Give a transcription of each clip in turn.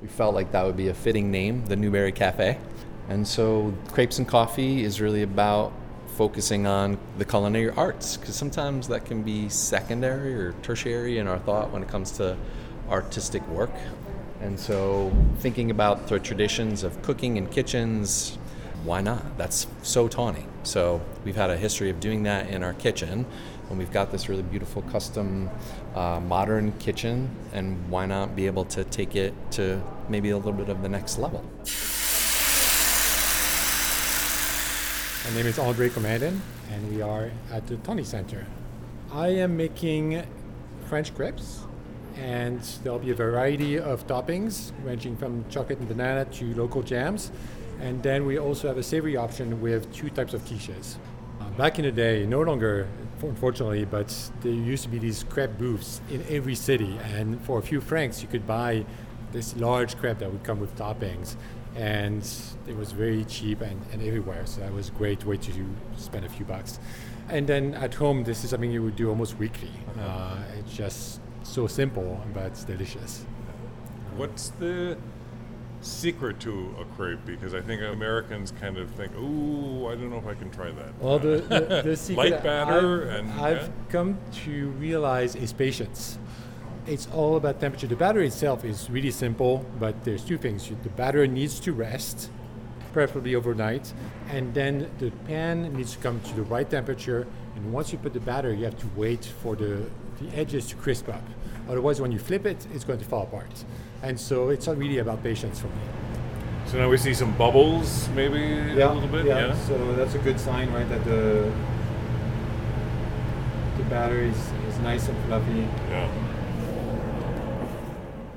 we felt like that would be a fitting name, the Newberry Cafe. And so Crepes and Coffee is really about focusing on the culinary arts because sometimes that can be secondary or tertiary in our thought when it comes to artistic work. And so thinking about the traditions of cooking and kitchens, why not? That's so TAUNY. So we've had a history of doing that in our kitchen, and we've got this really beautiful custom uh, modern kitchen, and why not be able to take it to maybe a little bit of the next level? My name is Andre Comandon, and we are at the TAUNY Center. I am making French crepes, and there'll be a variety of toppings ranging from chocolate and banana to local jams. And then we also have a savory option with two types of quiches. Uh, back in the day, no longer, unfortunately, but there used to be these crepe booths in every city, and for a few francs, you could buy this large crepe that would come with toppings, and it was very cheap and, and everywhere. So that was a great way to spend a few bucks. And then at home, this is something you would do almost weekly. Uh, it's just so simple, but it's delicious. What's the secret to a crepe? Because I think Americans kind of think, "Ooh, I don't know if I can try that." Well, the, the, the secret light batter I've, and I've yeah. come to realize is patience. It's all about temperature. The batter itself is really simple, but there's two things. The batter needs to rest, preferably overnight, and then the pan needs to come to the right temperature. And once you put the batter, you have to wait for the, the edges to crisp up. Otherwise, when you flip it, it's going to fall apart. And so it's not really about patience for me. So now we see some bubbles, maybe a little bit. Yeah. So that's a good sign, right? That the the batter is, is nice and fluffy. Yeah.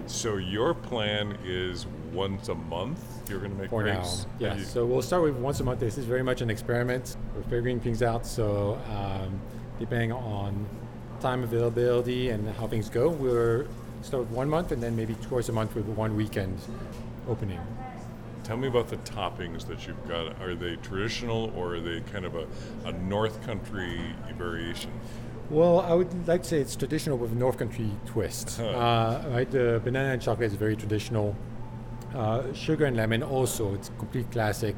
So your plan is once a month you're going to make for crepes. now. Yeah. You- So we'll start with once a month. This is very much an experiment. We're figuring things out. So um, depending on time availability and how things go, we'll start one month and then maybe twice a month with one weekend opening. Tell me about the toppings that you've got. Are they traditional or are they kind of a, a North Country variation? Well, I would like to say it's traditional with a North Country twist. uh, right, the banana and chocolate is very traditional. Uh, sugar and lemon also, it's a complete classic.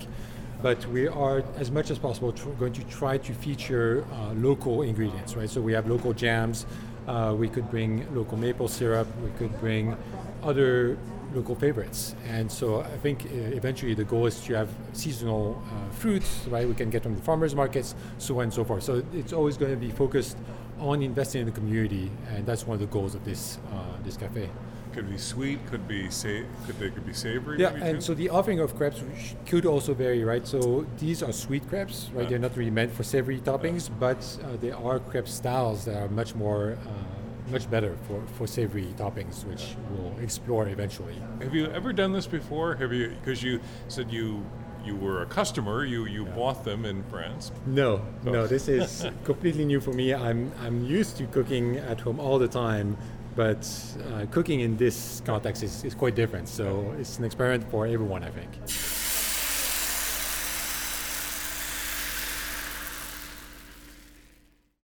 But we are, as much as possible, tr- going to try to feature uh, local ingredients, right? So we have local jams. Uh, we could bring local maple syrup. We could bring other local favorites. And so I think uh, eventually the goal is to have seasonal uh, fruits, right? We can get from the farmers markets, so on and so forth. So it's always going to be focused on investing in the community, and that's one of the goals of this uh, this cafe. Could be sweet, could be sa- could they could be savory. Yeah, and too? so the offering of crepes could also vary, right? So these are sweet crepes, right? Yeah. They're not really meant for savory toppings, but uh, there are crepe styles that are much more, uh, much better for, for savory toppings, which we'll explore eventually. Have you ever done this before? Have you? Because you said you you were a customer. You you bought them in France. No, Oh. no, this is completely new for me. I'm I'm used to cooking at home all the time, but uh, cooking in this context is, is quite different. So it's an experiment for everyone, I think.